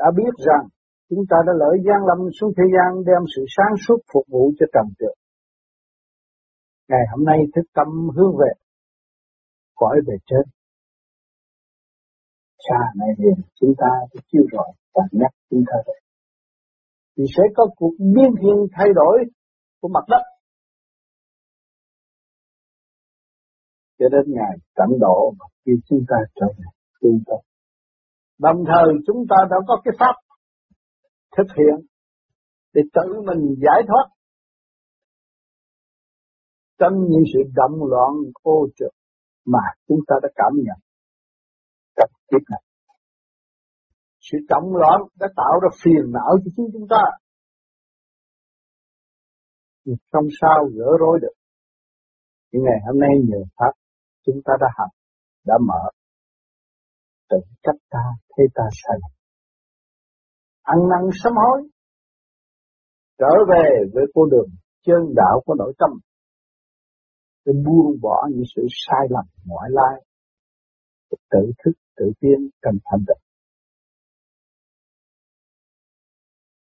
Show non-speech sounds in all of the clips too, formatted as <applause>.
đã biết rằng chúng ta đã lỡ gian lâm xuống thế gian đem sự sáng suốt phục vụ cho trần trượt. Ngày hôm nay thức tâm hướng về, cõi về trên. Cha này liền chúng ta sẽ chiêu rồi và nhắc chúng ta về. Thì sẽ có cuộc biến thiên thay đổi của mặt đất. Cho đến ngày tận độ và khi chúng ta trở về chúng ta Đồng thời chúng ta đã có cái pháp thực hiện để tự mình giải thoát trong những sự động loạn ô trực mà chúng ta đã cảm nhận trong kiếp này. Sự động loạn đã tạo ra phiền não cho chính chúng ta. Nhưng không sao gỡ rối được. Nhưng ngày hôm nay nhờ Pháp chúng ta đã học, đã mở. Tự trách ta, thấy ta sai lầm. Ăn năn sám hối. Trở về với con đường chân đạo của nội tâm để buông bỏ những sự sai lầm ngoại lai tự thức tự tiến cần thành tựu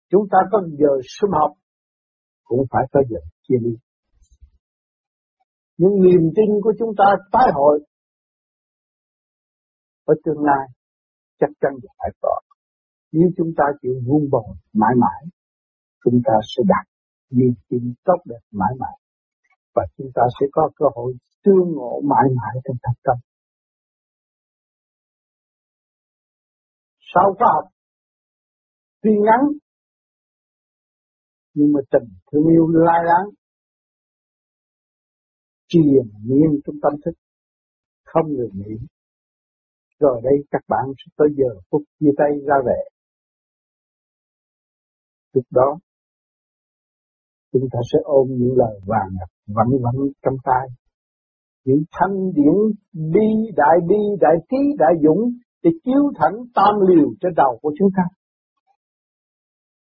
chúng ta có giờ sum học cũng phải có giờ chia ly những niềm tin của chúng ta tái hội ở tương lai chắc chắn phải có nếu chúng ta chịu vun bồi mãi mãi chúng ta sẽ đạt niềm tin tốt đẹp mãi mãi và chúng ta sẽ có cơ hội tương ngộ mãi mãi trong thật tâm. Sau khoa học, tuy ngắn, nhưng mà tình thương yêu lai láng, truyền miên trong tâm thức, không ngừng nghỉ. Rồi đây các bạn sẽ tới giờ phút chia tay ra về. Lúc đó chúng ta sẽ ôm những lời vàng ngọc vẫn vẫn trong tay. Những thanh điển đi đại bi, đại trí, đại dũng để chiếu thẳng tam liều trên đầu của chúng ta.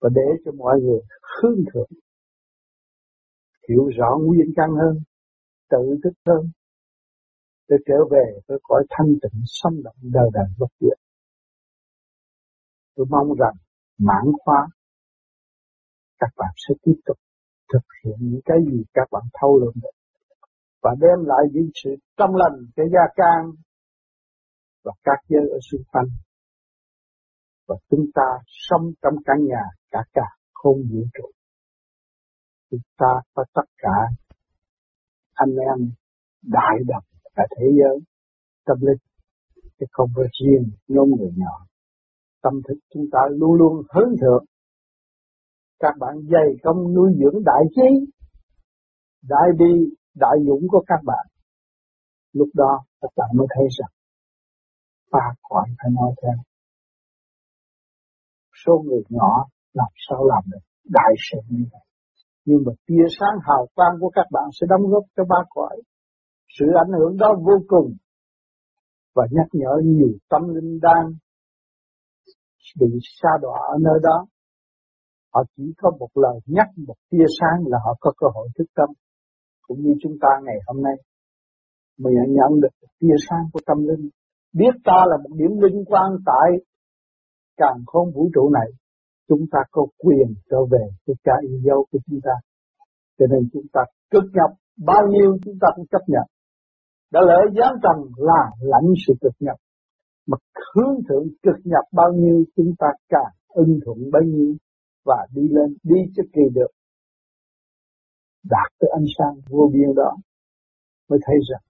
Và để cho mọi người hương thượng, hiểu rõ nguyên căn hơn, tự thức hơn, tôi trở về với cõi thanh tịnh, sống động, đời đời bất diệt. Tôi mong rằng, mãn khóa, các bạn sẽ tiếp tục thực hiện những cái gì các bạn thâu lượm được và đem lại những sự trong lành cho gia can và các giới ở xung quanh. Và chúng ta sống trong căn nhà cả cả không vũ trụ. Chúng ta có tất cả anh em đại đồng cả thế giới tâm linh chứ không có riêng nhóm người nhỏ tâm thức chúng ta luôn luôn hướng thượng các bạn dày công nuôi dưỡng đại trí, đại bi, đại dũng của các bạn. Lúc đó các bạn mới thấy rằng ba còn phải nói thêm Số người nhỏ làm sao làm được đại sự như vậy. Nhưng mà tia sáng hào quang của các bạn sẽ đóng góp cho ba cõi. Sự ảnh hưởng đó vô cùng và nhắc nhở nhiều tâm linh đang bị sa đọa ở nơi đó Họ chỉ có một lời nhắc một tia sáng là họ có cơ hội thức tâm. Cũng như chúng ta ngày hôm nay, mình nhận được một tia sáng của tâm linh. Biết ta là một điểm linh quan tại càng không vũ trụ này. Chúng ta có quyền trở về với cha yêu dấu của chúng ta. Cho nên chúng ta cực nhập bao nhiêu chúng ta cũng chấp nhận. Đã lỡ giáng trần là lãnh sự cực nhập. Mà hướng thượng cực nhập bao nhiêu chúng ta càng ưng thuận bấy nhiêu và đi lên, đi cho kỳ được. Đạt tới ánh sáng vô biên đó mới thấy rằng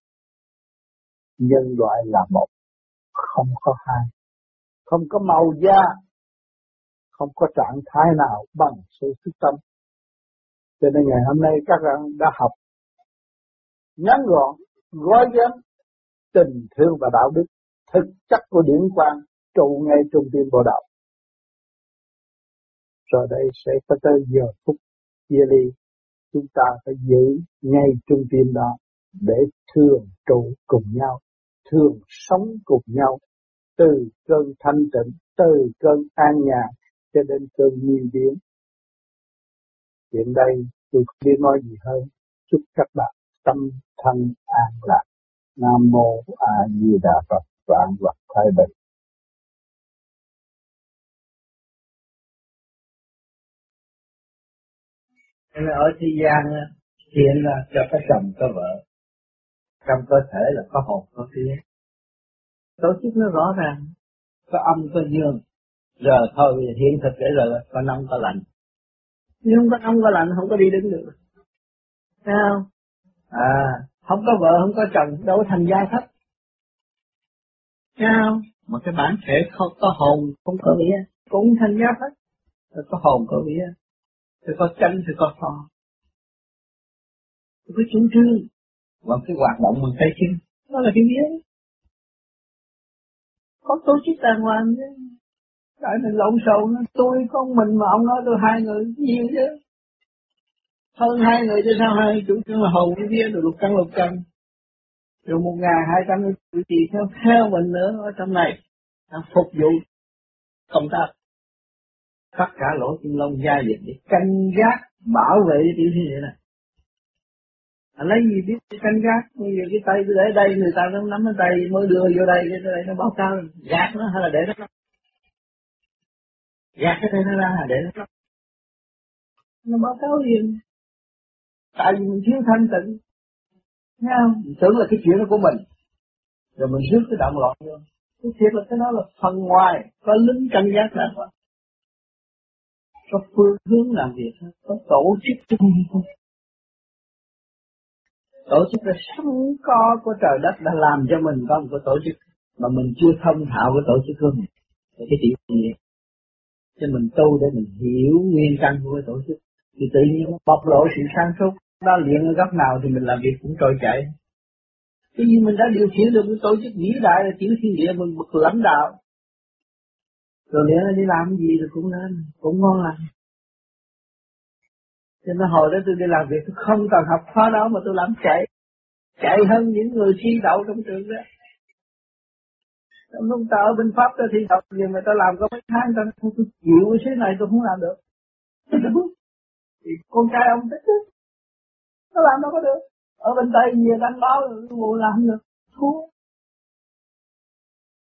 nhân loại là một, không có hai, không có màu da, không có trạng thái nào bằng sự thức tâm. Cho nên ngày hôm nay các bạn đã học ngắn gọn, gói ghém tình thương và đạo đức thực chất của điển quan trụ ngay trung tâm bộ đạo. Rồi đây sẽ có tới giờ phút chia ly. Chúng ta phải giữ ngay trung tâm đó để thường trụ cùng nhau, thường sống cùng nhau từ cơn thanh tịnh, từ cơn an nhàn cho đến cơn nhiên biến. Hiện đây tôi không biết nói gì hơn. Chúc các bạn tâm thân an lạc. Nam mô a di đà phật, vạn vật thái bình nên ở thế gian thiện là cho có chồng có vợ. Trong cơ thể là có hồn, có vía tổ chức nó rõ ràng, có âm, có dương. Giờ thôi hiện thực để rồi có năm có lạnh. Nhưng không có âm có lạnh, không có đi đứng được. Sao à không có vợ không có chồng đâu thành gia thấp. Sao? Mà cái bản thể không có hồn. Không có vía cũng thành gia thấp. Rồi có hồn có vía rồi có chân thì có phò có chủ trương. Và cái hoạt động bằng tay chân đó là cái vía có tổ chức đàng hoàng chứ. Tại mình lộn xộn. Tôi con mình mà ông nói tôi hai người nhiều chứ hơn hai người cho sao hai chủ trương là hồn với vía lục căn lục căn. Rồi một ngày hai trăm người trì theo theo mình nữa ở trong này phục vụ công tác. Tất cả lỗ kim lông gia dịch để canh gác bảo vệ tiểu thiên địa này. À, lấy gì biết canh gác? Bây giờ cái tay tôi để đây người ta nó nắm cái tay mới đưa vô đây cái tay nó báo cáo gác nó hay là để nó gạt cái tay nó ra là để nó nó báo cáo liền tại vì mình thiếu thanh tịnh. Thấy không? Mình tưởng là cái chuyện đó của mình. Rồi mình rước cái động loạn vô. Cái thiệt là cái đó là phần ngoài, Có lính canh giác ra Có phương hướng làm việc Có tổ chức chung Tổ chức là sẵn có của trời đất đã làm cho mình có một cái tổ chức. Mà mình chưa thông thạo cái tổ chức của mình. Cái chuyện gì Cho mình tu để mình hiểu nguyên căn của cái tổ chức. Thì tự nhiên nó bộc lộ sự sáng suốt đó luyện ở góc nào thì mình làm việc cũng trôi chảy. Cái gì mình đã điều khiển được cái tổ chức vĩ đại là tiểu thiên địa mình bậc lãnh đạo. Rồi lẽ đi làm gì thì cũng nên, cũng ngon lành. Cho nên hồi đó tôi đi làm việc, tôi không cần học khóa đó mà tôi làm chạy chạy hơn những người thi đậu trong trường đó. Ông ta ở bên Pháp ta thi đậu gì mà ta làm có mấy tháng ta không chịu cái thế này, tôi không làm được thì con trai ông thích nó làm đâu có được. Ở bên tây nhiều đăng báo bộ làm được. Thua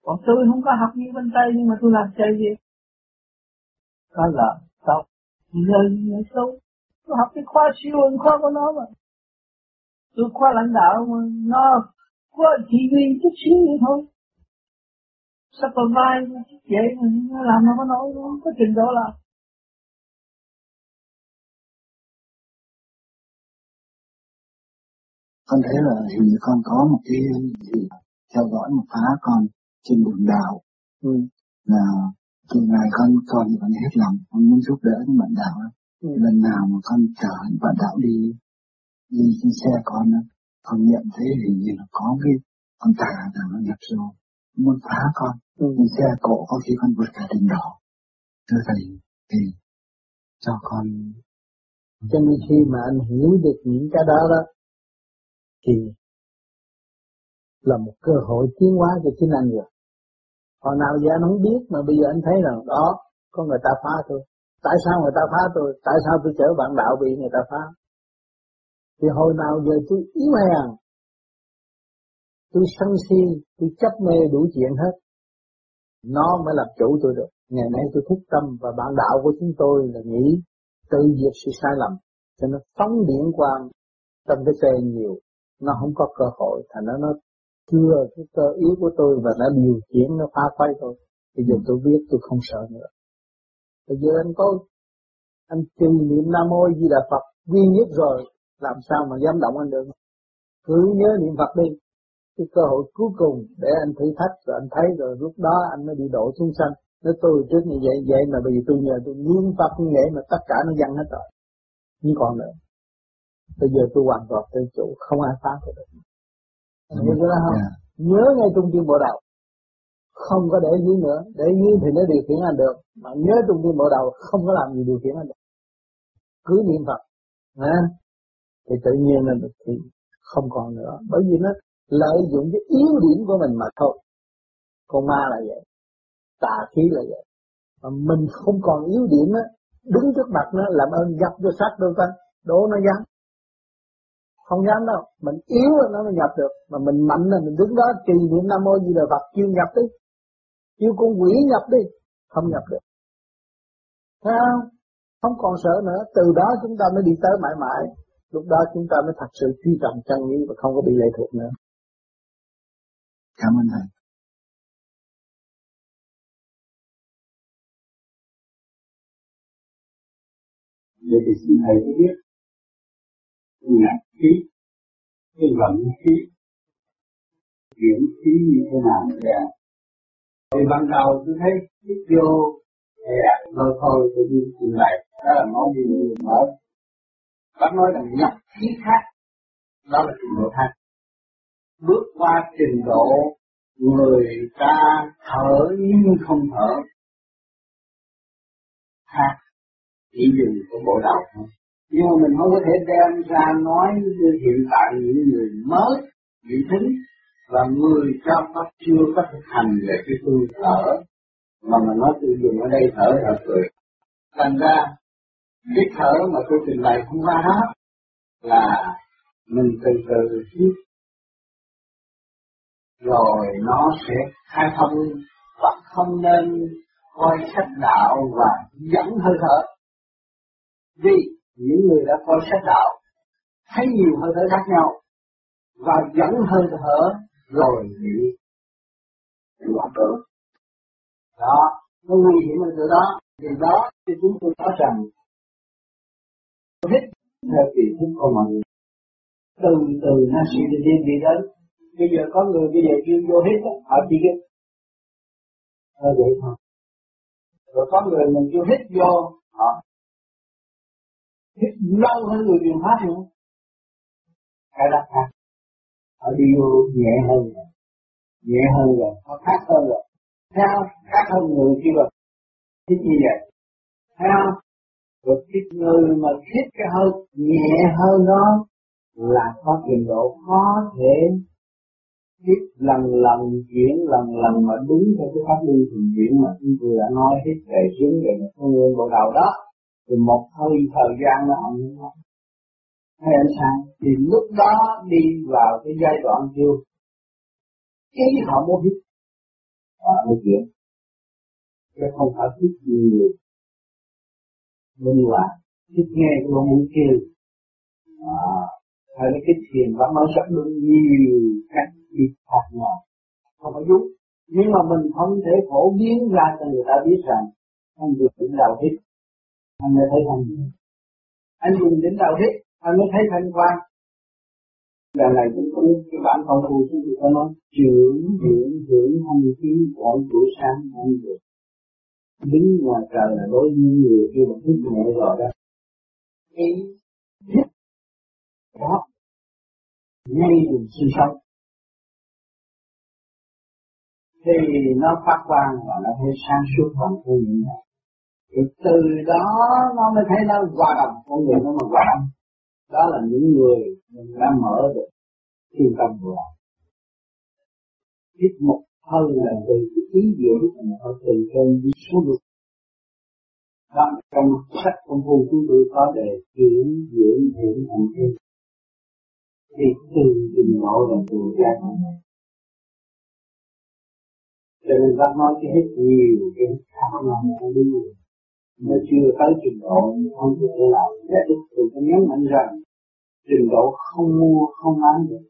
còn tôi không có học như bên tây nhưng mà tôi làm chơi gì? Có là sao giờ giờ tôi tôi học cái khoa siêu hơn khoa của nó mà. Tôi khoa lãnh đạo mà nó khoa chỉ huy chút xíu vậy thôi. Supervise vậy mà nó làm nó có nói, nó có trình độ làm. Con thấy là hình như con có một cái gì theo dõi một phá con trên đường đảo ừ. là từ ngày con con thì con hết lòng con muốn giúp đỡ những bạn đạo ừ. lần nào mà con chở những bạn đạo đi đi trên xe con con nhận thấy hình như là có cái con tà nào nó nhập vô muốn phá con ừ. trên xe cộ có khi con vượt cả đèn đỏ thưa thầy thì cho con cho nên khi mà anh hiểu được những cái đó đó thì là một cơ hội tiến hóa cho chính anh rồi. Hồi nào giờ anh không biết mà bây giờ anh thấy rằng đó có người ta phá tôi. Tại sao người ta phá tôi? Tại sao tôi chở bạn đạo bị người ta phá? Thì hồi nào giờ tôi yếu hèn, tôi sân si, tôi chấp mê đủ chuyện hết. Nó mới làm chủ tôi được. Ngày nay tôi thúc tâm và bạn đạo của chúng tôi là nghĩ tự diệt sự sai lầm. Cho nó phóng điện quang trong cái xe nhiều nó không có cơ hội, thành nó nó chưa cái cơ yếu của tôi và nó điều khiển nó phá quay tôi bây giờ tôi biết tôi không sợ nữa. Bây giờ anh có, anh trì niệm nam mô di đà phật duy nhất rồi, làm sao mà dám động anh được? Cứ nhớ niệm phật đi. Cái cơ hội cuối cùng để anh thử thách rồi anh thấy rồi, lúc đó anh mới đi độ xuống sanh. Nó tôi trước như vậy vậy mà bây giờ tôi nhờ tôi niệm phật như vậy mà tất cả nó dâng hết rồi. Không còn nữa bây giờ tôi hoàn toàn tự chủ không ai phá tôi được. Cái đó không? Yeah. Nhớ ngay trung tâm bộ đầu. Không có để dưới nữa. Để dưới thì nó điều khiển anh được mà nhớ trung tâm bộ đầu không có làm gì điều khiển anh được. Cứ niệm phật à, thì tự nhiên là thì không còn nữa. Bởi vì nó lợi dụng cái yếu điểm của mình mà thôi. Con ma là vậy tà khí là vậy. Mà mình không còn yếu điểm á đứng trước mặt nó làm ơn gặp cho sát đôi tay đổ nó dám không dám đâu. Mình yếu là nó mới nhập được. Mà mình mạnh là mình đứng đó trì niệm nam mô di đà phật kêu nhập đi. Kêu con quỷ nhập đi. Không nhập được. Thấy không? Không còn sợ nữa. Từ đó chúng ta mới đi tới mãi mãi. Lúc đó chúng ta mới thật sự truy trọng chân lý và không có bị lệ thuộc nữa. Cảm ơn thầy. Vậy thì xin thầy có biết. Nhạc khí, cái vận khí, chuyển khí như thế nào vậy? Thì ban đầu tôi thấy hít vô, thì thôi thôi tôi đi trình lại đó là nói gì mở. Bác nói là nhập khí khác, đó là trình độ khác. Bước qua trình độ người ta thở nhưng không thở khác chỉ dùng của bộ đầu thôi nhưng mà mình không có thể đem ra nói như hiện tại những người mới bị thính và người cho nó chưa có thực hành về cái phương thở, mà mình nói tôi dùng ở đây thở thở cười. Thành ra, cái thở mà tôi trình bày hôm qua đó là mình từ từ hít rồi nó sẽ khai thông và không nên coi sách đạo và dẫn hơi thở. Vì những người đã coi sách đạo, thấy nhiều hơi thở khác nhau và dẫn hơi thở rồi bị loạn tưởng đó, nó nguy hiểm ở chỗ đó. Thì đó thì chúng tôi nói rằng hết theo kỳ thức của mọi người. Từ từ nó sẽ đi đến đi đến bây giờ có người bây giờ chuyên vô hết họ chỉ cái ờ vậy thôi. Rồi có người mình chưa hết vô, họ hít lâu hơn người truyền pháp nữa cái đó khác. Họ đi vô nhẹ hơn rồi. Nhẹ hơn rồi. Họ khác hơn rồi. Theo khác hơn người kia rồi thích như vậy. Theo rồi cái người mà thích cái hơi nhẹ hơn đó là có trình độ có thể hít lần lần chuyển, lần lần mà đúng theo cái pháp luân thường chuyển mà chúng tôi đã nói hít về xuống về một con nguyên bộ đầu đó thì một hơi thời gian nó ẩn hay ánh sáng. Thì lúc đó đi vào cái giai đoạn chưa? Cái họ muốn hít họ mới chuyển chứ không phải hít nhiều. Minh là thích nghe cũng muốn kêu à, hay là cái thiền và mở sắc được nhiều cách đi phạt nhau không phải đúng. Nhưng mà mình không thể phổ biến ra cho người ta biết rằng anh được tỉnh đầu hết anh mới thấy thành. Anh dùng đến đầu hít anh mới thấy thanh quan giờ này cũng có cái bản công phu chúng tôi có nói, trưởng dưỡng dưỡng thanh khí gọi buổi sáng anh được đứng ngoài trời là đối với người kia mà thức nhẹ rồi đó. Ý đó, ngay đường sinh sống. Thì nó phát quang và nó thấy sáng suốt hơn của những này thì từ đó nó mới thấy nó hòa đồng. Con người nó mà hòa đồng, đó là những người đã mở được thiên tâm rồi tiếp một hơn là từ cái ý diệu của từ trên đi xuống được. Đó, trong sách công phu chúng tôi có đề chuyển dưỡng hiển thành thiên. Thì từ trình độ là từ gia cho nên bác nói cái hết nhiều cái khác nhau không đúng rồi nó chưa tới trình độ không thể làm giải thích tôi có nhấn mạnh rằng trình độ không mua, không bán được.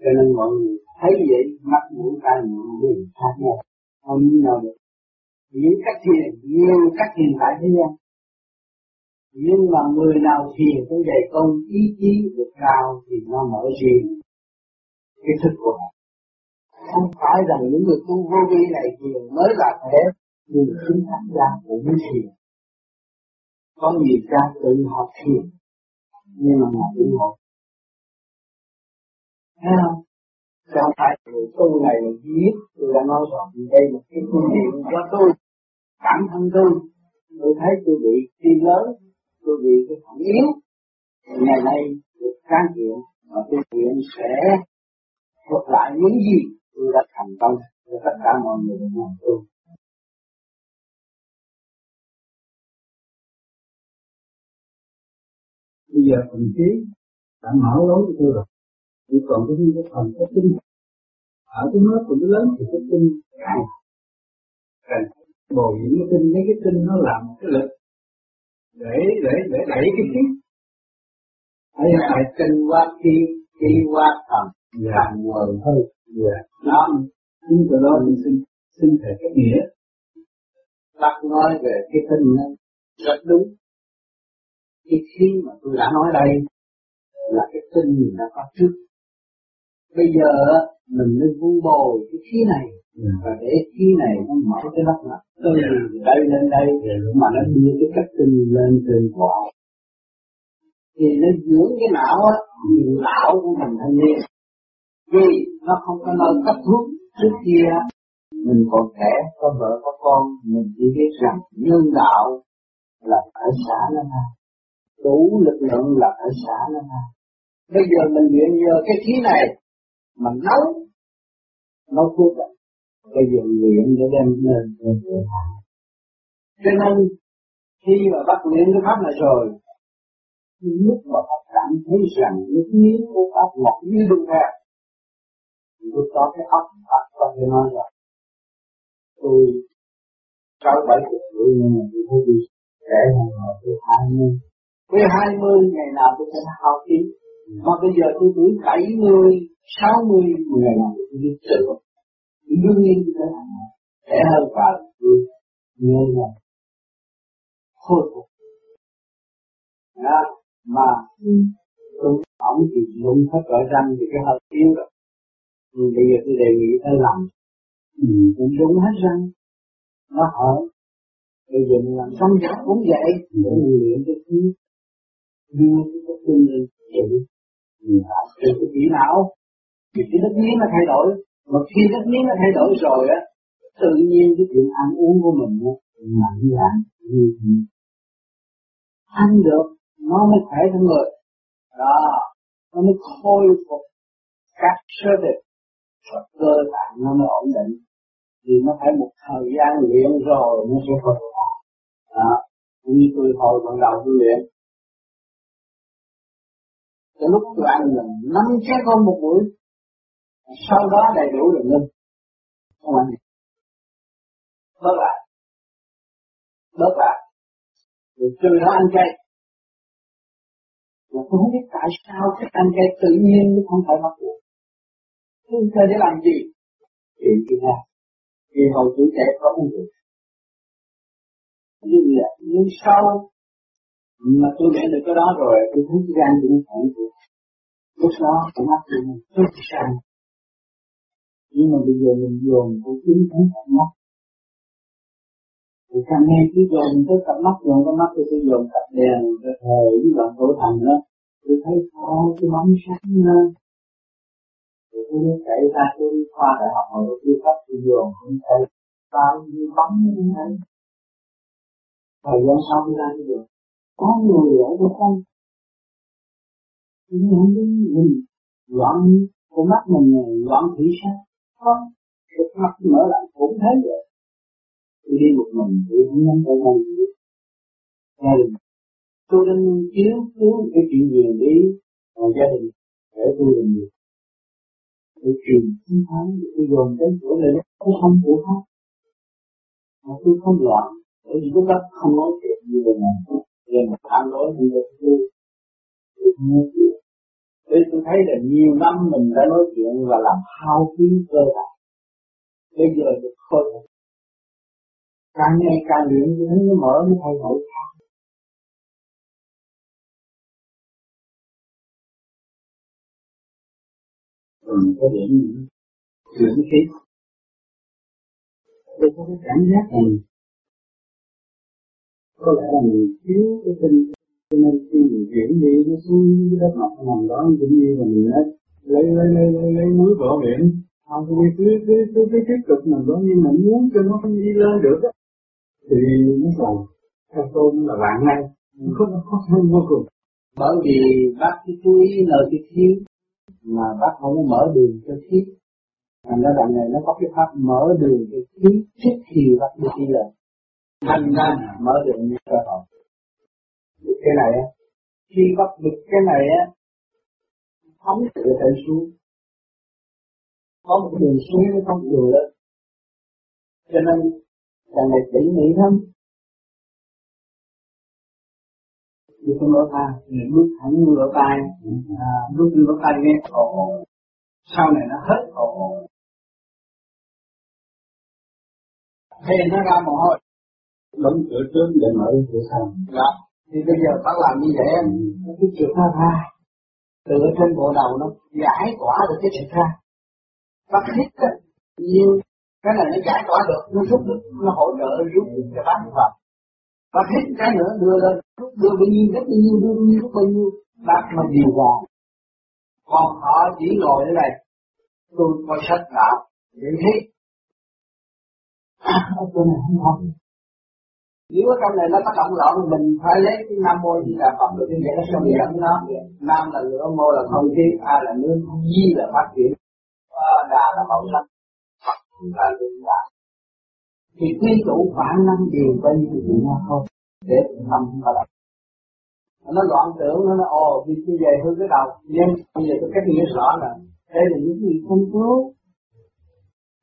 Cho nên mọi người thấy vậy, mắt mũi tai miệng đều khác nhau. Không như nào được. Những cách thiền nhiều cách thiền tại thế gian nhưng mà người nào thiền tới dày công ý chí được cao thì nó mở riêng cái thức của họ. Không phải rằng những người tu vô vi này thiền mới là thế nhưng chính tác gia cũng biết thiền có nhiều cha tự học thiền nhưng mà ngài ủng học thấy không? Không phải người tu này là giết tôi đã nói rồi, đây là cái phương nghiệm cho tôi. Bản thân tôi tôi thấy tôi bị tim lớn tôi bị cái phản yếu ngày nay được can thiệp và tôi thiện sẽ thuật lại những gì tôi đã thành công. Cho tất cả mọi người làm tôi. Bây giờ phần trí đã mở lối cho tôi rồi. Chỉ còn cái cái phần cái tinh ở cái nước của nó lớn thì cái tinh càng càng bồi dưỡng cái tinh cái cái tinh nó làm cái lực để để để đẩy cái khí hay là kinh qua khí khí qua thần. Dạ. thành quần hư dạ. đó chính từ đó mình xin xin thể cái nghĩa. Bác nói về cái tinh rất đúng cái khí mà tôi đã nói đây là cái tinh mình đã có trước bây giờ mình mới vun bồi cái khí này yeah. và để khí này nó mở cái đất mặt từ yeah. đây lên đây yeah. mà nó đưa cái cách tinh lên trên quả thì nó dưỡng cái não á não của mình thanh niên vì nó không có nơi cấp thuốc trước kia mình còn trẻ có vợ có con mình chỉ biết rằng nhân đạo là phải xả nó ra đủ lực lượng là phải xả nó ra. Bây giờ mình luyện nhờ cái khí này mà nấu nấu thuốc rồi bây giờ luyện để đem lên lên cho nên, khi mà bắt luyện cái pháp này rồi, lúc mà phát cảm thấy rằng những miếng của pháp ngọt như đương theo lúc đó cái óc phát có thể nói là, tôi sáu bảy chục tuổi nhưng mà tôi thấy đi, trẻ hơn rồi tôi hai mươi tôi hai mươi ngày nào tôi sẽ học khí mà bây giờ tôi tuổi bảy mươi, sáu mươi ngày nào tôi đi tự đương nhiên như thế này để hơn và tôi. Nhớ là khôi phục đó, mà tôi ổng thì dùng hết cỡ răng thì cái hợp yếu rồi. Nhưng bây giờ tôi đề nghị phải làm. Ừ. cũng đúng hết răng nó hở. Bây giờ mình làm xong giả cũng vậy. Để mình luyện cái thứ đưa cái chất tin lên chịu từ cái chỉ não thì cái đất miếng nó thay đổi, mà khi đất miếng nó thay đổi rồi á, tự nhiên cái chuyện ăn uống của mình á mạnh dạn ăn được, nó mới khỏe trong người. Đó, nó mới khôi phục các sơ thịt và cơ tạng nó mới ổn định. Thì nó phải một thời gian luyện rồi nó sẽ khôi phục. Đó, như tôi hồi ban đầu tôi luyện cái lúc tôi ăn là năm trái con một buổi. Sau đó đầy đủ rồi, ngưng. Không ăn. Gì bớt lại. Bớt lại. Rồi trừ nó ăn chay mà tôi không biết tại sao cái ăn chay tự nhiên nó không phải bắt buộc tôi chơi để làm gì. Chuyện thứ ra. vì hồi tuổi trẻ có uống rượu. nhưng là nhưng sau mà tôi nhận được cái đó rồi, tôi thấy cái gan cũng khỏe được lúc đó cũng mắt tôi rất sang nhưng mà bây giờ mình dồn cái chính thấy cặp mắt. Thì càng nghe cứ dồn tới cặp mắt, dồn cái mắt thì tôi dồn cặp đèn, cái thời với đoạn cổ thành đó. Tôi thấy có cái bóng sáng lên. Rồi tôi mới chạy ra, tôi khoa đại học mà tôi chưa cấp tôi dồn cũng thấy bao nhiêu bóng như thế. Thời gian sau tôi ra tôi được có người ở trong không? Nhưng không biết mình loạn con mắt mình loạn thị sát. Không được mắt mở lại, cũng thấy vậy. Tôi đi một mình, thì không nhắm tay mình gia đình. Tôi đang chiếu cứu cái chuyện gì đi và gia đình để tôi làm gì? Để truyền chiến thắng để tôi dồn cái chỗ này, nó không của khác mà tôi không loạn, bởi vì lúc đó không nói chuyện gì về mình. Về một phản đối như vậy tôi Thế tôi thấy là nhiều năm mình đã nói chuyện và làm hao phí cơ thể. Bây giờ được khôi phục. Càng ngày càng luyện thấy nó mở nó thay đổi khác. Rồi có điểm chuyển khí. Tôi có cái cảm giác này có lẽ là mình thiếu cái tinh cho nên khi mình chuyển đi nó xuống cái đất mặt nằm đó cũng như là mình lấy lấy lấy lấy lấy, lấy muối bỏ biển. Không có đi cứ cứ cứ cứ tiếp tục mình đó nhưng mà muốn cho nó không đi lên được á thì nó còn theo tôi là bạn ngay không có khó khăn vô cùng. Bởi vì bác cái chú ý lời cái khí mà bác không có mở đường cho khí thành ra đoạn này nó có cái pháp mở đường cho khí trước khi bác đi lên. Thành ra mở đường cho họ được cái này khi bắt được cái này á phóng tự thể xuống. Có một đường xuống nó không đường lên cho nên lần này tỉ mỉ lắm. Bước con lỗ tai bước thẳng lỗ tai. À, bước lỗ tai nghe ồ sau này nó hết ồ thì nó ra mồ hôi. Đóng cửa trước để mở cửa sau. Dạ thì bây giờ ta làm như vậy cái chuyện nó ra từ trên bộ đầu nó giải tỏa được cái sự ra. Nó hít á nhiều cái này nó giải tỏa được nó rút được nó hỗ trợ rút được cho bác vào và hít cái nữa đưa lên đưa bao nhiêu rất bao nhiêu đưa bao nhiêu bao nhiêu bác mà điều hòa còn họ chỉ ngồi ở đây tôi coi sách đạo để hít <coughs> ở chỗ này không không nếu ở trong này nó có động loạn, mình phải lấy cái nam mô di đà phật để như nó sẽ dẫn nó nam là lửa, mô là không khí, a là nước, di là phát triển. Đà là màu sắc phật là lượng đạo thì quy tụ bản năm điều bên nhiêu thì nó không để tâm và lập nó loạn tưởng, nó nói, ồ vì như vậy hư cái đầu. Nhưng bây giờ tôi cách nghĩa rõ là đây là những gì không cứu.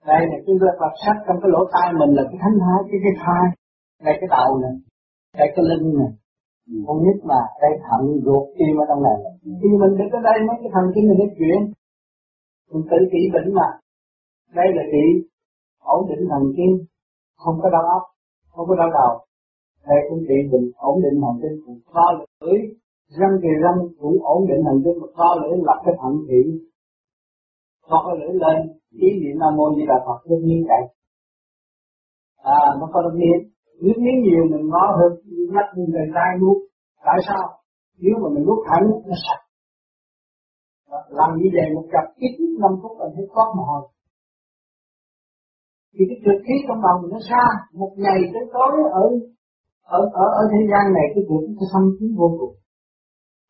Đây là cái vật sắc trong cái lỗ tai mình là cái thánh thái cái cái thai đây cái đầu này đây cái lưng này con nít mà đây thận ruột tim ở trong này. Khi mình đứng ở đây mấy cái thần kinh mình nói chuyện. Mình tự trị bệnh mà. Đây là trị ổn định thần kinh không có đau óc không có đau đầu. Đây cũng trị bệnh ổn định thần kinh cũng kho lưỡi. Răng thì răng cũng ổn định thần kinh mà lưỡi lập cái thận thị cái lưỡi lên ý niệm nam mô di đà phật đương nhiên vậy à nó có đương nhiên Nước miếng nhiều mình ngó hơn mắt người ta nuốt, tại sao? Nếu mà mình nuốt thẳng, nó sạch. Làm như vậy một cặp ít nhất năm phút là thấy có mồ hôi. thì cái trực khí trong đầu mình nó xa. Một ngày tới tối ở ở ở ở thế gian này, cái việc nó xâm chiếm vô cùng.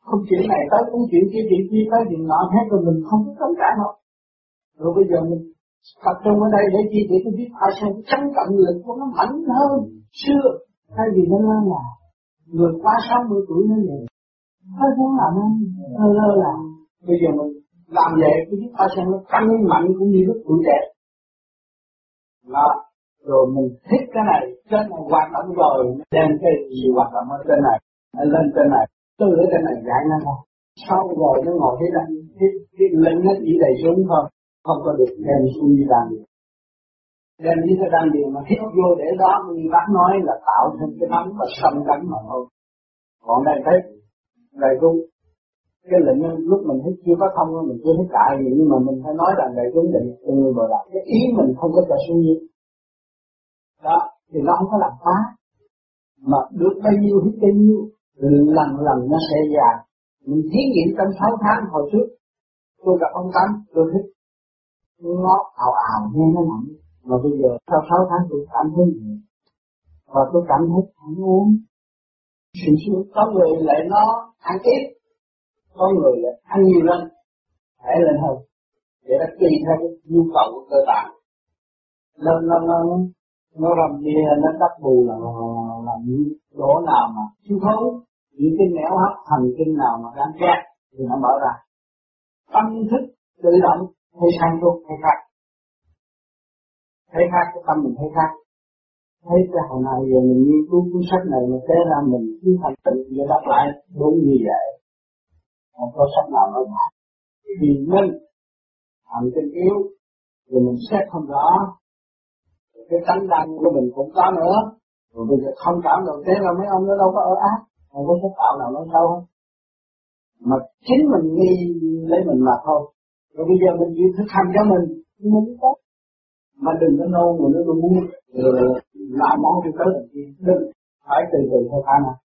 Không chuyện này tới cũng chuyện kia chuyện kia tới, chuyện nọ hết rồi mình không có cấm cản đâu rồi bây giờ mình tập trung ở đây để chi để tôi biết ai xem chấn cận lực của nó mạnh hơn xưa thay vì nó lơ là người qua 60 tuổi nó vậy. Hơi muốn làm ăn hơi lơ là. Bây giờ mình làm vậy thì chúng ta xem nó tăng mạnh cũng như lúc tuổi trẻ đó. Rồi mình thích cái này trên này hoạt động rồi đem cái gì hoạt động ở trên này lên trên này từ ở trên này giải nó ra sau rồi nó ngồi thế này cái, cái lưng nó chỉ đầy xuống thôi không có được đem xuống như làm gì đem như cái đang điều mà hít vô để đó, như bác nói là tạo thêm cái nắm và sâm cánh mà thôi. Còn đây, thấy đầy chúng cái lệnh lúc mình hít chưa có thông, mình chưa hít đại gì, nhưng mà mình phải nói rằng đầy chúng định từ người bờ cái ý mình không có cho xuống như đó, thì nó không có làm phá. Mà được bao nhiêu, hít bao nhiêu, lần lần nó sẽ già. Mình thí nghiệm trong 6 tháng hồi trước, tôi gặp ông Tám, tôi thích nó ảo ảo nghe nó nặng mà bây giờ sau 6 tháng tôi cảm thấy gì? Và tôi cảm thấy ăn uống, sự sướng có người lại nó ăn ít có người lại ăn nhiều lên hãy lên hơn, để nó tùy theo cái nhu cầu của cơ bản. Nó nó nó nó làm gì nó đắp bù là là những chỗ nào mà thiếu thốn, những cái nẻo hấp thần kinh nào mà đang kẹt thì nó mở ra. Tâm thức tự động hay sang tốt hay khác thấy khác, cái tâm mình thấy khác. Thấy cái hồi nào giờ mình nghiên cứu cuốn sách này mà thế ra mình cứ thành tựu để đáp lại, đúng như vậy. Không có sách nào nói lại vì nên hành kinh yếu rồi mình xét không rõ cái tánh đăng của mình cũng có nữa. Rồi bây giờ không cảm được thế là mấy ông nó đâu có ở ác, không có sách tạo nào nó sâu không mà chính mình nghi lấy mình mà thôi. Rồi bây giờ mình chịu thực hành cho mình mình có mà đừng có nôn mà nó muốn ờ, làm món cho tới lần đừng phải từ từ thôi khả năng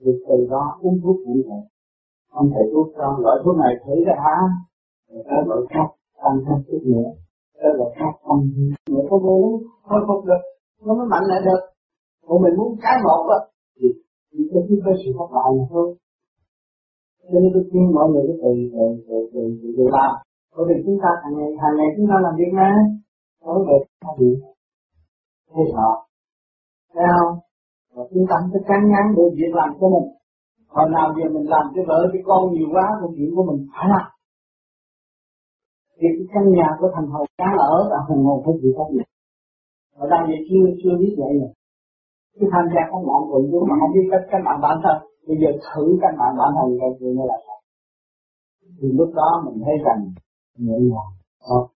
rồi từ đó, uống thuốc cũng vậy. Không thầy thuốc cho, loại thuốc này thử ra hả cái loại khác tăng thêm chút nữa. Cái loại khác tăng nữa. Có vô thôi, không được. Nó mới mạnh lại được. Còn mình muốn cái một á, thì chỉ có chỉ có sự thất bại mà thôi. Cho nên tôi khuyên mọi người cứ từ từ từ từ từ từ làm. Bởi vì chúng ta hàng ngày hàng ngày chúng ta làm việc mà nói đẹp nó bị thế họ, thấy không? Và chúng ta phải cắn ngắn để việc làm của mình. Hồi nào giờ mình làm cho vợ cái con nhiều quá, công chuyện của mình phải làm. Thì cái căn nhà của thành hầu cá ở là hồn hồn phải chịu trách nhiệm. Ở đây giờ chưa chưa biết vậy nè cái tham gia các ngọn quận chúng mà không biết cách cách bạn bản thân. Bây giờ thử các bạn bản thân coi chuyện này là sao. Thì lúc đó mình thấy rằng, nhẹ nhàng tốt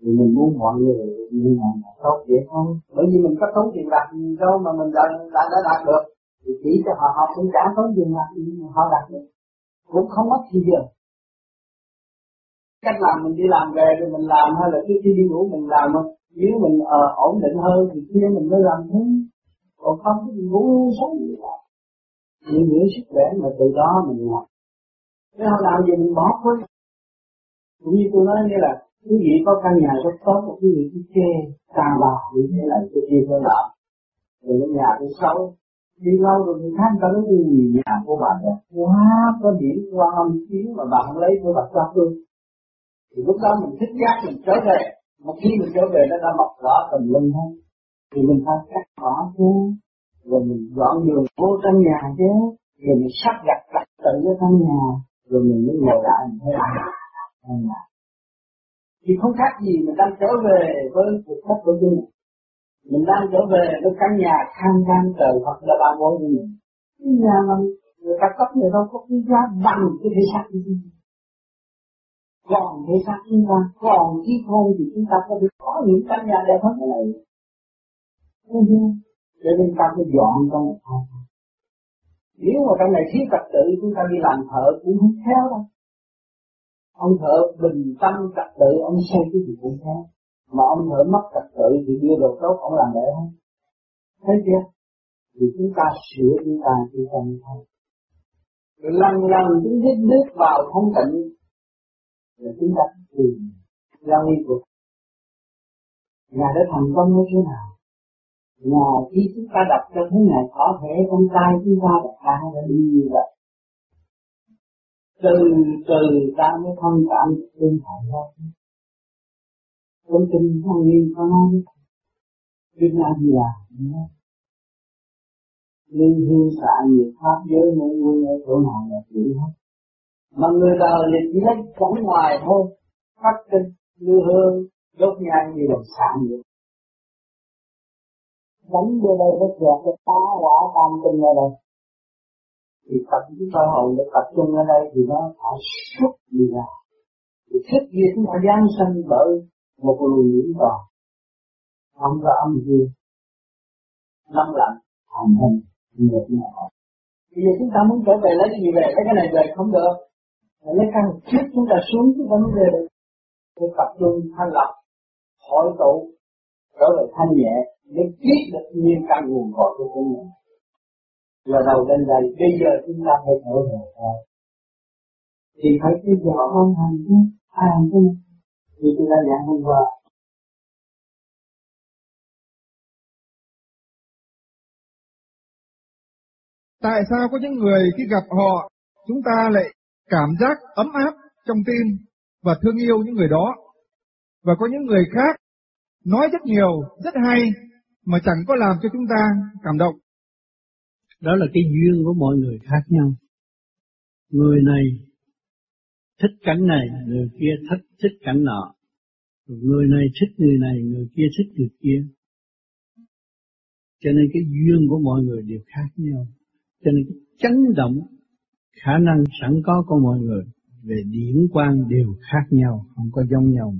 thì mình muốn mọi người như này là tốt vậy thôi. Bởi vì mình có tốn tiền bạc gì đâu mà mình đã, đã, đã đạt được. Thì chỉ cho họ họ cũng trả tốn tiền bạc gì họ đạt được. Cũng không mất gì giờ cách làm mình đi làm về thì mình làm hay là trước khi đi ngủ mình làm nếu mình uh, ổn định hơn thì kia mình mới làm thế còn không thì ngủ sống gì cả nhiều những sức khỏe mà từ đó mình làm. Nếu họ làm gì mình bỏ thôi cũng như tôi nói như là quý vị có căn nhà rất tốt mà quý vị cứ chê tà bà như thế là tôi kia tôi nọ rồi cái nhà tôi xấu đi lâu rồi người khác ta nói đi gì nhà của bà đẹp. Quá có điểm, qua âm chiến mà bà không lấy của bà cho tôi. Thì lúc đó mình thích giác mình trở về. Mà khi mình trở về, nó đã mọc rõ tầm lưng hết. Thì mình phải cắt bỏ chứ rồi mình dọn đường vô trong nhà chứ. Rồi mình sắp đặt trật tự ở trong nhà. Rồi mình mới ngồi lại mình thấy là thì không khác gì mình đang trở về với cuộc sống của chúng mình đang trở về với căn nhà khang trang trời hoặc là bà ngôi của mình. Cái nhà mà người ta cấp người đâu có cái giá bằng cái thể xác của chúng còn thể xác chúng ta, còn trí khôn thì chúng ta có thể có những căn nhà đẹp hơn cái này. Không? Cho nên ta phải dọn trong một phòng. Nếu mà trong này thiếu trật tự chúng ta đi làm thợ cũng không theo đâu ông thợ bình tâm trật tự, ông xây cái gì cũng theo mà ông thợ mất trật tự thì đưa đồ tốt, ông làm để không thấy chưa? Thì chúng ta sửa chúng ta chúng ta thôi. Lần lần chúng hít bước vào không tịnh là chúng ta tìm ra nguyên cuộc ngài đã thành công như thế nào? Ngài khi chúng ta đặt cho thế này, có thể con trai chúng ta đặt ta đã đi như vậy? Từ từ ta mới thông cảm tinh thần đó trong kinh thông nhiên có nói. Kinh A Di Đà Liên à? hương xạ nhiều pháp giới mỗi người ở chỗ nào là chịu hết. Mà người đời thì chỉ lấy cảnh ngoài thôi. Phát tinh lưu hương, đốt nhang như là xạ nhiệt. Đánh vô đây nó kẹt cái tá quả tam tinh ở đây thì tập chúng ta hồn để tập trung ở đây thì nó phải xuất đi ra. Thì thích gì chúng ta giáng sinh bởi một luồng nhiễm vào âm có âm dương. Nóng lạnh, hành hình mệt mỏi bây giờ chúng ta muốn trở về lấy cái gì về? Lấy cái này về không được. Lấy căn trước chúng ta xuống, chúng ta mới về được. Để tập trung thanh lập hội tụ, trở về thanh nhẹ, để biết được nguyên căn nguồn cội của chúng mình là đầu đến đây. Bây giờ chúng ta phải thở về thôi thì phải bây giờ hoàn thành chứ ai làm chứ như tôi đã giảng hôm qua. Tại sao có những người khi gặp họ, chúng ta lại cảm giác ấm áp trong tim và thương yêu những người đó. Và có những người khác nói rất nhiều, rất hay mà chẳng có làm cho chúng ta cảm động. Đó là cái duyên của mọi người khác nhau. Người này thích cảnh này, người kia thích thích cảnh nọ. Người này thích người này, người kia thích người kia. Cho nên cái duyên của mọi người đều khác nhau. Cho nên cái chấn động khả năng sẵn có của mọi người về điển quan đều khác nhau, không có giống nhau.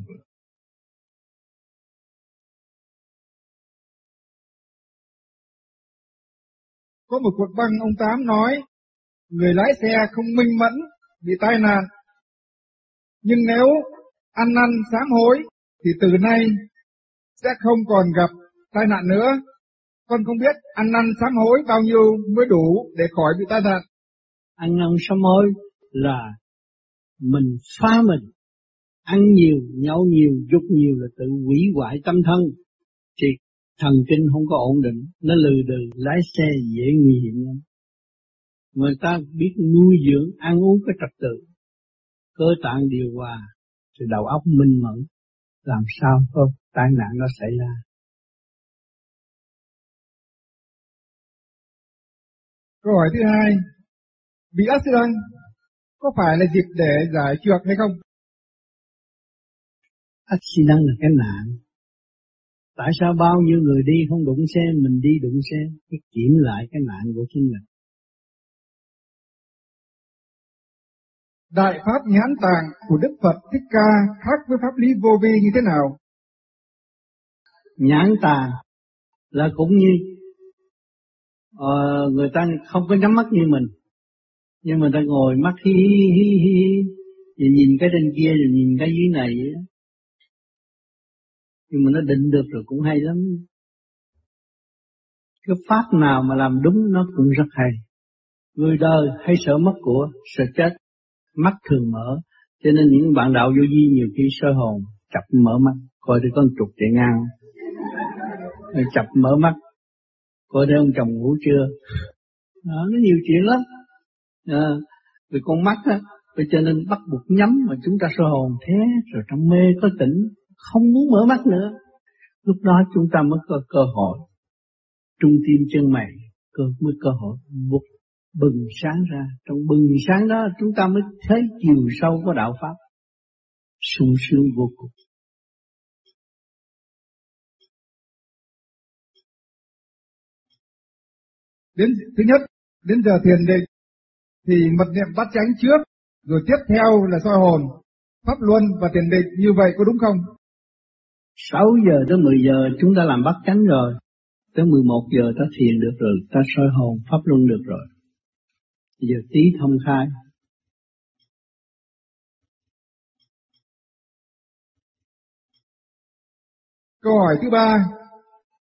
Có một cuộc băng ông Tám nói, người lái xe không minh mẫn, bị tai nạn. Nhưng nếu ăn năn sám hối, thì từ nay sẽ không còn gặp tai nạn nữa. Con không biết ăn năn sám hối bao nhiêu mới đủ để khỏi bị tai nạn. Ăn năn sám hối là mình phá mình, ăn nhiều, nhậu nhiều, dục nhiều là tự hủy hoại tâm thân. Thì thần kinh không có ổn định, nó lừ đừ, lái xe dễ nguy hiểm lắm. Người ta biết nuôi dưỡng, ăn uống có trật tự, cơ tạng điều hòa, thì đầu óc minh mẫn, làm sao có tai nạn nó xảy ra. Câu hỏi thứ hai, bị accident có phải là dịp để giải trượt hay không? Accident là cái nạn, Tại sao bao nhiêu người đi không đụng xe, mình đi đụng xe, cái kiểm lại cái nạn của chính mình. Đại Pháp nhãn tàng của Đức Phật Thích Ca khác với Pháp lý vô vi như thế nào? Nhãn tàng là cũng như uh, người ta không có nhắm mắt như mình nhưng mà ta ngồi mắt hi hi hi hi nhìn cái trên kia rồi nhìn cái dưới này nhưng mà nó định được rồi cũng hay lắm. Cái pháp nào mà làm đúng nó cũng rất hay. Người đời hay sợ mất của sợ chết. Mắt thường mở cho nên những bạn đạo vô vi nhiều khi sơ hồn chập mở mắt coi thấy con trục chạy ngang. Rồi chập mở mắt coi thấy ông chồng ngủ chưa. Đó, nó nhiều chuyện lắm. À, vì con mắt á cho nên bắt buộc nhắm mà chúng ta sơ hồn thế rồi trong mê có tỉnh không muốn mở mắt nữa. Lúc đó chúng ta mới có cơ hội. Trung tim chân mày cơ mới cơ hội bục bừng sáng ra. Trong bừng sáng đó chúng ta mới thấy chiều sâu của đạo pháp. Sung sướng vô cùng. Đến thứ nhất, đến giờ thiền định, thì mật niệm bắt chánh trước, rồi tiếp theo là soi hồn, pháp luân và thiền định. Như vậy có đúng không? 6 giờ tới 10 giờ chúng ta làm bắt chánh rồi. Tới 11 giờ ta thiền được rồi ta soi hồn pháp luân được rồi. Giờ tí thông khai. Câu hỏi thứ ba,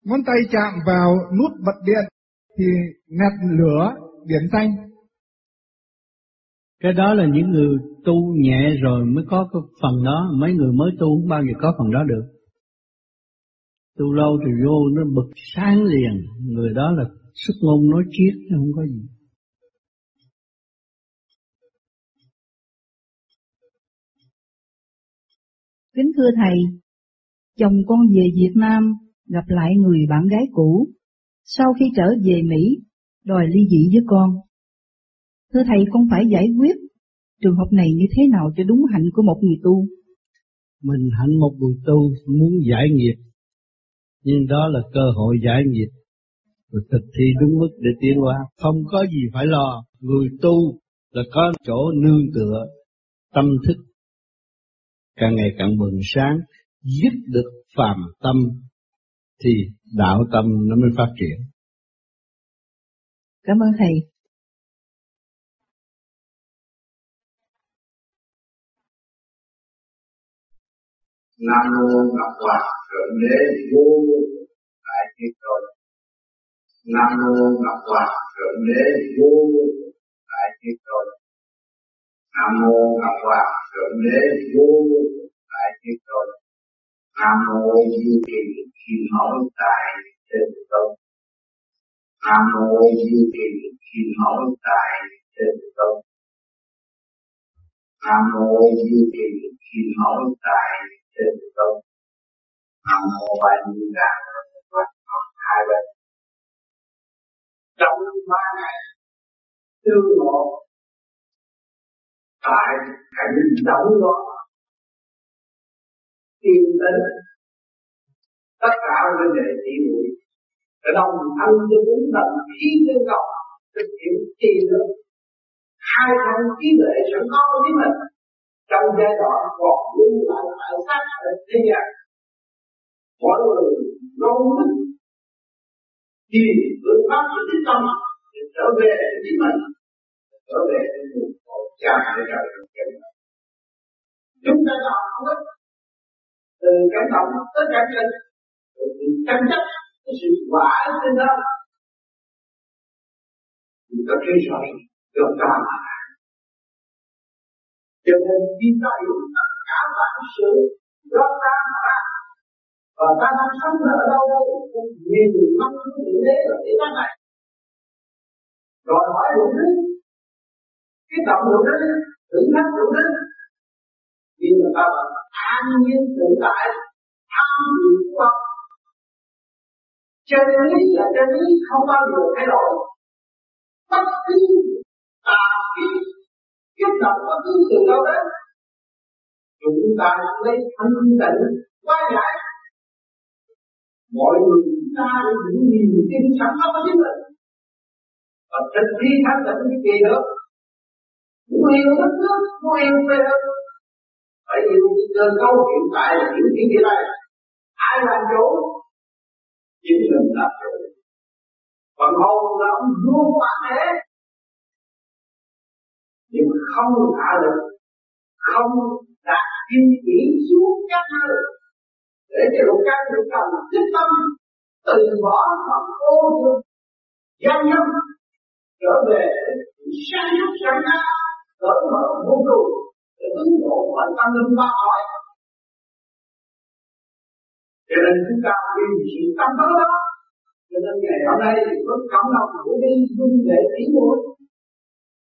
ngón tay chạm vào nút bật điện thì ngạt lửa biển xanh. Cái đó là những người tu nhẹ rồi mới có cái phần đó, mấy người mới tu không bao giờ có phần đó được. Tu lâu thì vô nó bực sáng liền, người đó là sức ngôn nói triết chứ không có gì. Kính thưa Thầy, chồng con về Việt Nam gặp lại người bạn gái cũ, sau khi trở về Mỹ, đòi ly dị với con. Thưa Thầy, con phải giải quyết trường hợp này như thế nào cho đúng hạnh của một người tu? Mình hạnh một người tu muốn giải nghiệp, nhưng đó là cơ hội giải nghiệp, và thực thi đúng mức để tiến hóa, không có gì phải lo. Người tu là có chỗ nương tựa, tâm thức càng ngày càng bừng sáng, giúp được phàm tâm thì đạo tâm nó mới phát triển. Cảm ơn thầy. Nam mô Ngọc Hoàng Thượng Đế vô đại thế tôn. Nam mô Ngọc Hoàng Thượng Đế vô đại thế tôn. Nam mô Ngọc Hoàng Thượng Đế vô đại thế tôn. Nam mô như Trì Kim Mẫu tại Trên Tôn. Nam mô như Trì Kim Mẫu tại Trên Tôn. Nam mô như Trì Kim Mẫu tại trên đường Tôn. Nam mô A Di Đà Phật hai bên. Trong ba ngày tương ngộ, tại cảnh đóng đó tiên tấn tất cả vấn đề tỷ muội để đồng thanh cho bốn lần khi tương cầu thực hiện chi nữa hai thân trí lệ sẵn có của chính mình trong giai đoạn còn lưu lại tại sát ở thế gian. Mỗi người nỗ lực thì phương pháp của chính tâm để trở về chính mình, trở về với cội cha để trời chúng ta làm không hết từ cảm động tới cảm tình từ sự tranh chấp tới sự quả trên đó chúng ta thấy rõ được ta mà cho nên khi ta hiểu tất cả bản sự do ta mà ra và ta đang sống ở đâu đâu nhiều người mong muốn như thế là thế gian này. Đòi hỏi đủ thứ, cái động đủ thứ thử thách đủ thứ nhưng mà ta vẫn an nhiên tự tại tham dự Phật chân lý là chân lý không bao giờ thay đổi. Bất cứ tà kiến kích động bất cứ từ đâu đến chúng ta lấy thanh tịnh qua giải mọi người chúng ta những niềm tin sẵn có của chính mình và thực thi thanh tịnh cái kỳ được muốn yêu đất nước, muốn yêu quê hương, phải yêu cái cơ cấu hiện tại là những cái gì đây? Ai làm chủ? Chính mình làm chủ. Còn hồn là ông vua bản thể nhưng mà không hạ lực không đạt kim chỉ xuống các nơi để cho lục căn lục trần tích tâm từ bỏ mọi ô thương gian nhân trở về sáng nhất sáng ra cởi mở vô cùng để ứng hộ mọi tâm linh ba hỏi cho nên chúng ta kiên trì tâm đó đó cho nên ngày hôm nay có cộng đồng của đi dung để tỷ muội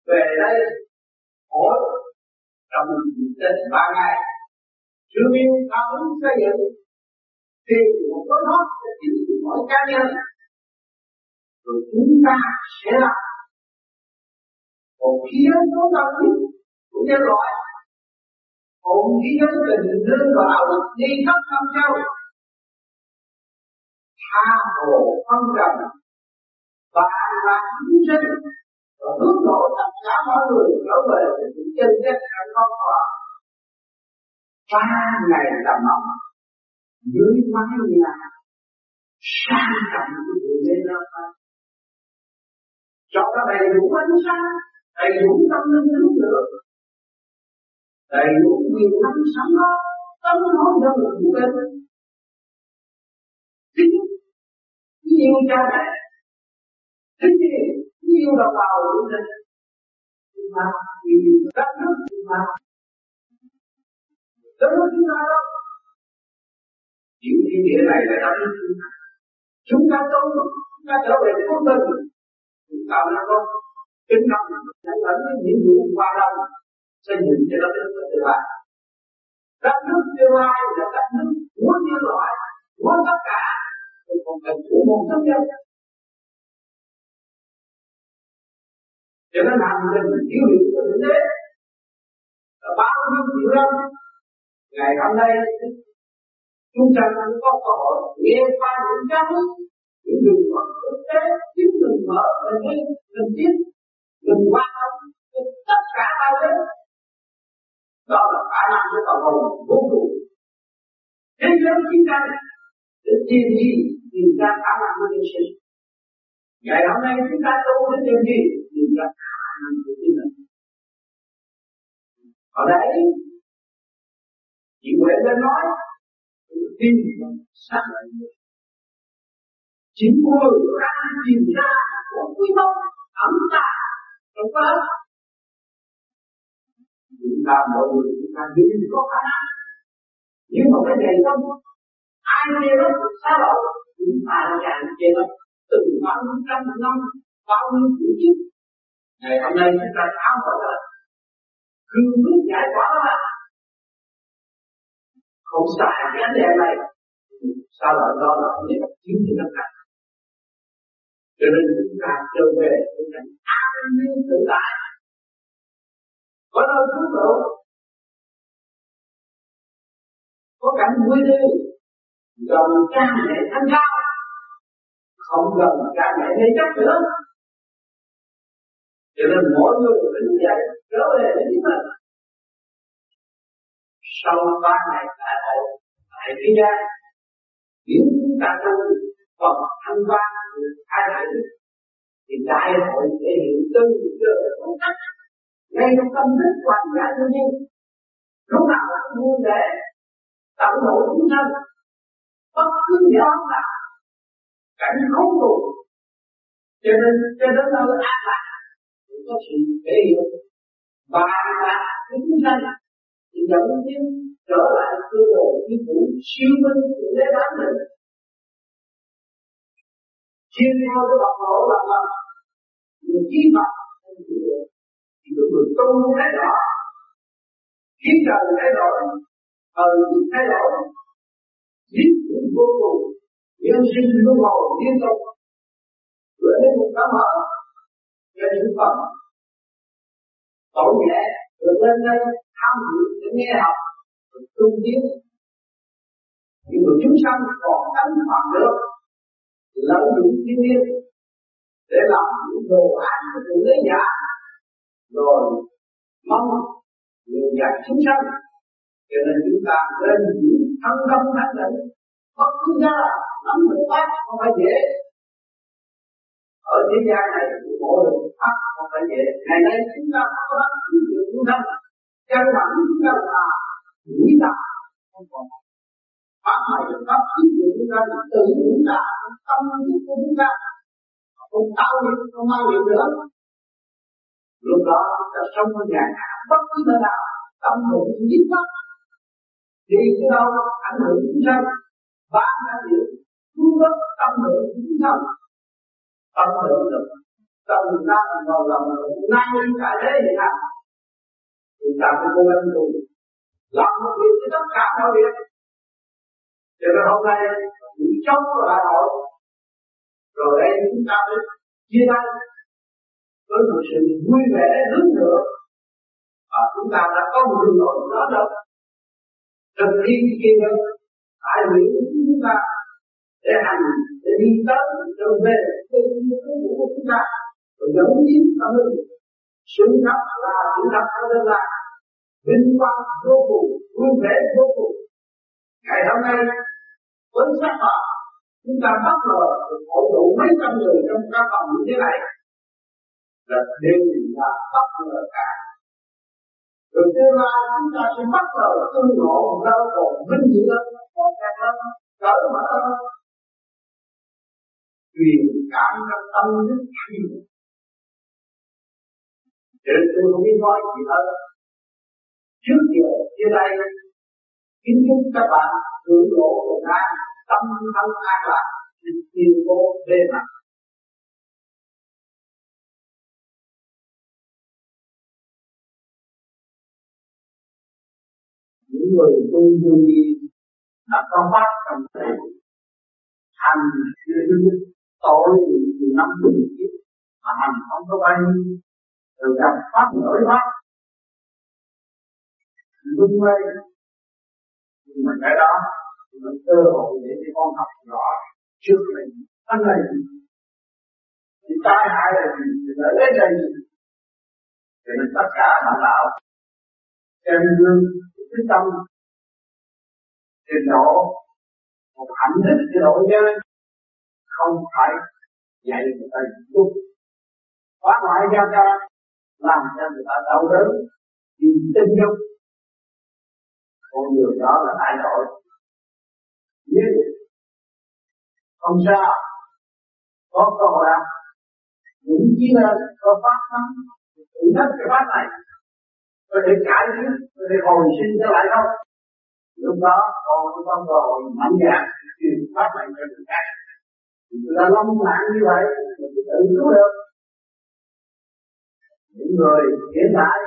về đây trong trên ba ngày. Sự biết tham hứng xây dựng, thì một có nó sẽ chính của mỗi cá nhân. Rồi chúng ta sẽ là một khí giới tối cao nhất của nhân loại. Một khí giới tình lương vào đạo đi khắp năm châu. Tha hồ phân trần và và chúng sinh và hướng nội tất cả mọi người trở về với những chân chất hay không hòa ba ngày tầm mộng. Dưới mái nhà, sang trọng của người lên đó cho nó đầy đủ ánh sáng, đầy đủ tâm linh hướng được. Đầy đủ quyền năng sẵn đó tâm hồn đơn của bên thích yêu cha mẹ. Thích yêu yêu đồng bào của mình chúng ta yêu đất nước chúng ta đất nước chúng ta đâu chịu ý nghĩa này là đất nước chúng ta chúng ta tu chúng ta trở về quốc tình chúng ta là con kính trọng là lẫn cái nhiệm vụ qua đông xây dựng cho đất nước tương lai. Đất nước tương lai là đất nước của nhân loại của tất cả. Không cần của một cá nhân cho nên hành mình thiếu hiểu của thượng đế là bao nhiêu triệu năm, ngày hôm nay, chúng ta cũng có cơ hội nghe qua những giáo huấn những đường mở quốc tế chính mình mở mình đi mình biết mình quan tâm tất cả bao nhiêu đó là khả năng của phần hồn vô cùng thế giới chúng ta để tìm gì, tìm ra khả năng của nhân sinh ngày hôm nay chúng ta tu để tìm gì? Tìm ra khả năng của chính mình. Ở đây chị Nguyễn đã nói tin xác lại chính người ra tìm ra của quý tông ấm ta, trong đó chúng ta mọi người chúng ta đều có khả năng. Nhưng mà cái này không, ai kia nó sao lộ chúng ta là càng kia nó từ bao nhiêu trăm năm bao nhiêu tuổi trước ngày hôm nay chúng ta tháo mở ra. Cương quyết giải tỏa nó không xài cái ánh đèn này, sao lại đó là để chính cho tất cả cho nên chúng ta trở về chúng ta an ninh tự tại. Có nơi cứu độ. Có cảnh vui tươi. Dòng cha mẹ thanh cao không gần cha mẹ mê chấp nữa. Cho nên mỗi người tỉnh dậy trở về với chính mình. Sau ba ngày đại hội tại thế gian nếu chúng ta tu phần thanh quan hai chữ thì đại hội thể hiện từng giờ công tác, ngay trong tâm thức hoàn giả tự nhiên lúc nào cũng vui vẻ tận độ chúng sanh. Bất cứ nhóm nào cảnh khốn đủ cho nên, cho đến nơi ác lạc cũng có sự thể hiện. Và là chúng sanh thì dẫn đến trở lại cơ độ như cũ, siêu minh của đế bán mình. Chuyên theo cái bậc lộ là là người chi phật thì cái người tu thấy rõ khiến trời thay đổi thời thay đổi. Giết cũng vô cùng. Yêu sinh luân hồi liên tục gửi đến một tấm mở cho những phần tội nhẹ được lên đây tham dự để nghe học tu tiến những người chúng sanh còn tánh phạm được lợi dụng thiên nhiên để làm những đồ án của thượng đế giả rồi, mong người dạy chúng sanh, cho nên chúng ta nên giữ thân công thanh tịnh. Phật không ra, nắm được pháp không phải dễ. Ở thế gian này bộ được pháp không phải dễ. Ngày nay chúng ta có pháp cứu được chúng ta căn bản chúng ta là nghĩ là không còn. Pháp này là pháp cứu được chúng ta là tự nghĩ là tâm thức của chúng ta. Không tạo nghiệp không mang nghiệp nữa. Lúc đó ta sống ở nhà bất cứ nơi nào, tâm hồn chính mắt đi tới đâu ảnh hưởng chúng sanh bán ra điều cung cấp tâm lượng chính sanh tâm lượng được tâm lượng ta vào lòng nay cả thế thì nào chúng ta phải cố gắng tu làm một việc với tất cả mọi việc. Cho nên hôm nay cũng chống lại hội. Rồi đây chúng ta mới chia tay với một sự vui vẻ hướng thượng và chúng ta đã có một đường lối đó đâu thực thi kia đâu tại của chúng ta để hành, để đi tới, trở về cái ý của chúng ta. Rồi dẫn tiến tâm linh sự thật là sự thật ở đây là vinh quang vô cùng vui vẻ vô cùng. Ngày hôm nay, với sắc phật chúng ta bất ngờ được hội tụ mấy trăm người trong các phòng như thế này. Là đều là bất ngờ cả. Rồi tương lai chúng ta sẽ bắt đầu tương ngộ một đâu còn vinh dự hơn tốt đẹp cởi mở hơn truyền cảm trong tâm đức truyền. để tôi không biết nói gì hơn trước giờ chia đây kính chúc các bạn hưởng lộ bình an tâm thân an lạc tiền vô bề mặt những người tu vô vi nó có bắt trong thể hành tội thì năm mươi kiếp mà hành không có bay. Nhiêu rồi gặp pháp nổi pháp lung lay nhưng mà cái đó mình cơ hội để cho con học rõ trước mình. Thân này, thì tai hại là gì? Thì lợi ích là gì? Thì mình tất cả bạn đạo trên gương cái tâm trình độ một hạnh đức cái độ giới không phải dạy người ta tu phá hoại gia ta làm cho người ta đau đớn vì tinh dục con người đó là ai tội nếu không sao, có cơ hội ăn những chi lên có phát tâm tự hết cái phát này. Có thể cải biến có thể hồi sinh trở lại không? Lúc đó, con cũng không cơ mạnh dạn truyền phát này cho người khác. Người ta lông nạn như vậy mình tự cứu được. Những người hiện tại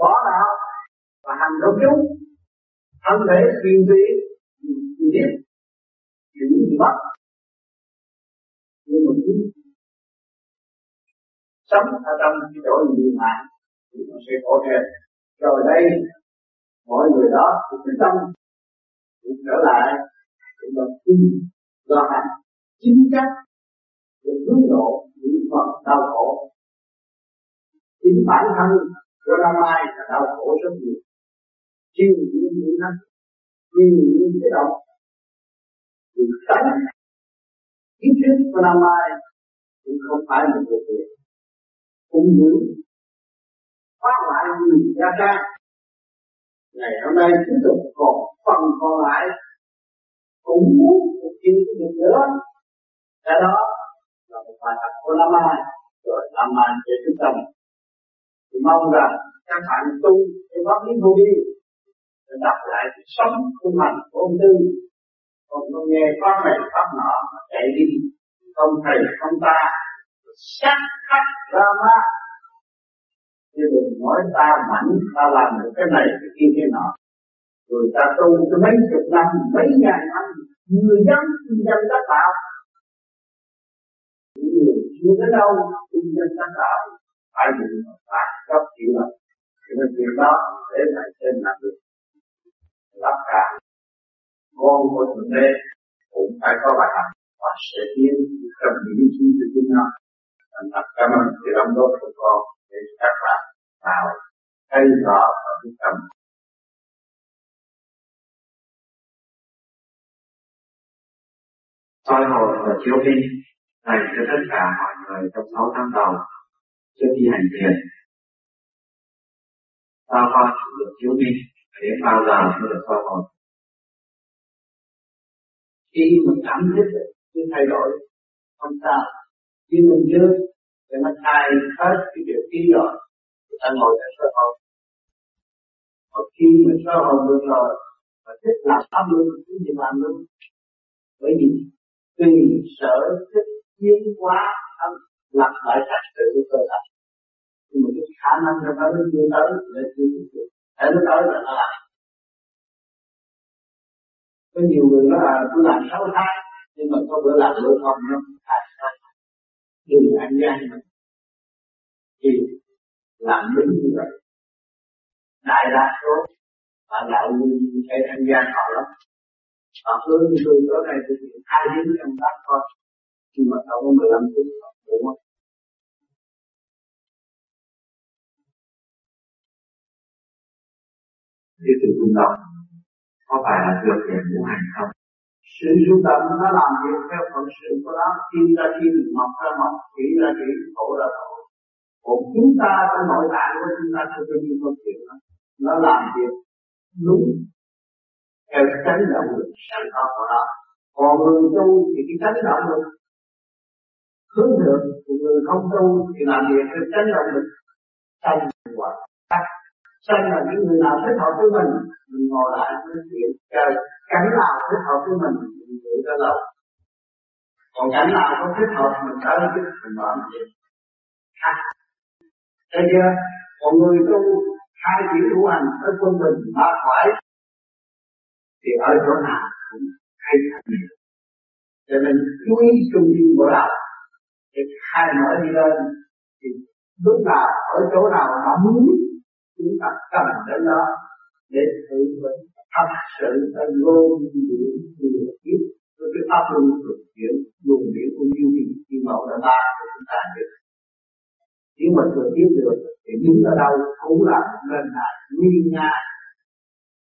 bỏ đạo và hành động chúng thân thể truyền vị biết những gì mất. Nhưng mà chúng sống ở trong cái chỗ nhiều mạng thì nó sẽ khổ thêm rồi đây mọi người đó cũng phải tâm cũng trở lại. Cũng mà tin do hành. Chính cách để hướng độ những phần đau khổ. Chính bản thân của năm Mai là đau khổ rất nhiều. Chiêu những những nó chiêu những cái động thì tánh kiến thức của năm Mai cũng không phải là một việc. Cũng như phá hoại người gia trang ngày hôm nay chúng tục còn phần còn lại. Cũng muốn thực hiện cái việc nữa. Cái đó là một bài học của Lama rồi Lama để chúng ta thì mong rằng các bạn tu cái pháp lý vô vi, để đặt lại cuộc sống của mình, của ông tư. Còn không nghe pháp này, pháp nọ chạy đi, không thầy, không ta. Sát khắc Lama ma chứ đừng nói ta mạnh ta làm được cái này, cái kia, cái nọ. Rồi ta tu cái mấy chục năm, mấy ngàn năm, người dân kinh dân đã tạo. Những người chưa tới đâu kinh dân đã tạo. Phải bị phạt cấp chịu lực cho nên chuyện đó để lại trên làm được tất cả. Con của thượng đế cũng phải có bài học. Và sẽ tiến trong những chương trình chúng nó thành thật cảm ơn sự đóng góp của con. Để các bạn vào thấy rõ và cái tâm. Soi hồn và chiếu minh dành cho tất cả mọi người trong sáu năm đầu trước khi hành thiền sao con được chiếu minh đến bao giờ mới được soi hồn khi mình cảm thức sự thay đổi, không sao. Nhưng mình chưa để mà thay hết cái điều ký rồi ta ngồi tại sơ hồn và khi mình sơ hồn được rồi và thích làm pháp luôn cứ gì làm luôn bởi vì tùy sở thích tiến hóa tâm lập lại trật tự của cơ thể. Nhưng mà cái khả năng cho nó nó chưa tới để chưa tiếp tục để nó tới là nó làm. Có nhiều người nói là tôi làm sáu tháng, nhưng mà có bữa làm bữa không, nó thành đừng ăn gian mình, thì làm đúng như vậy. Đại đa số bạn đạo nguyên hay ăn gian họ lắm. Họ hướng như tôi tối nay tôi chỉ hai tiếng trong tác thôi. Nhưng mà đâu có 15 tiếng họ đúng không? Cái sự rung động có phải là được để ngũ hành không? Sự rung động nó làm việc theo phận sự của nó, kim ra kim, mọc ra mọc, thủy ra thủy, thổ ra thổ. Còn chúng ta trong nội tại của chúng ta theo cái những chuyện đó, nó làm việc đúng theo tránh động lực sẵn có của nó. Còn người tu thì cái chánh động lực hướng thượng, thì người không tu thì làm việc theo tránh động lực sanh hoặc tắt Sanh là những người nào thích hợp với mình Mình ngồi lại nói chuyện Trời cảnh nào thích hợp với mình Mình giữ cho lâu. Còn cảnh nào không thích hợp Mình tới chứ mình mở mình khác. Ha Thấy chưa? Còn người tu, hai chữ hữu hành ở quân bình ba khỏi thì ở chỗ nào cũng hay thành nhiều cho nên chú ý trung tâm bộ đạo. Để khai mở đi lên, thì lúc nào, ở chỗ nào họ muốn, chúng ta cần đến đó để tự mình thật sự ta vô những điều kiếp với cái pháp luân thực hiện luồng điển của như thị khi mẫu đã ba của chúng ta được nếu mà thừa tiếp được, thì đứng ở đâu cũng là lên lại nguy nga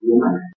của mình.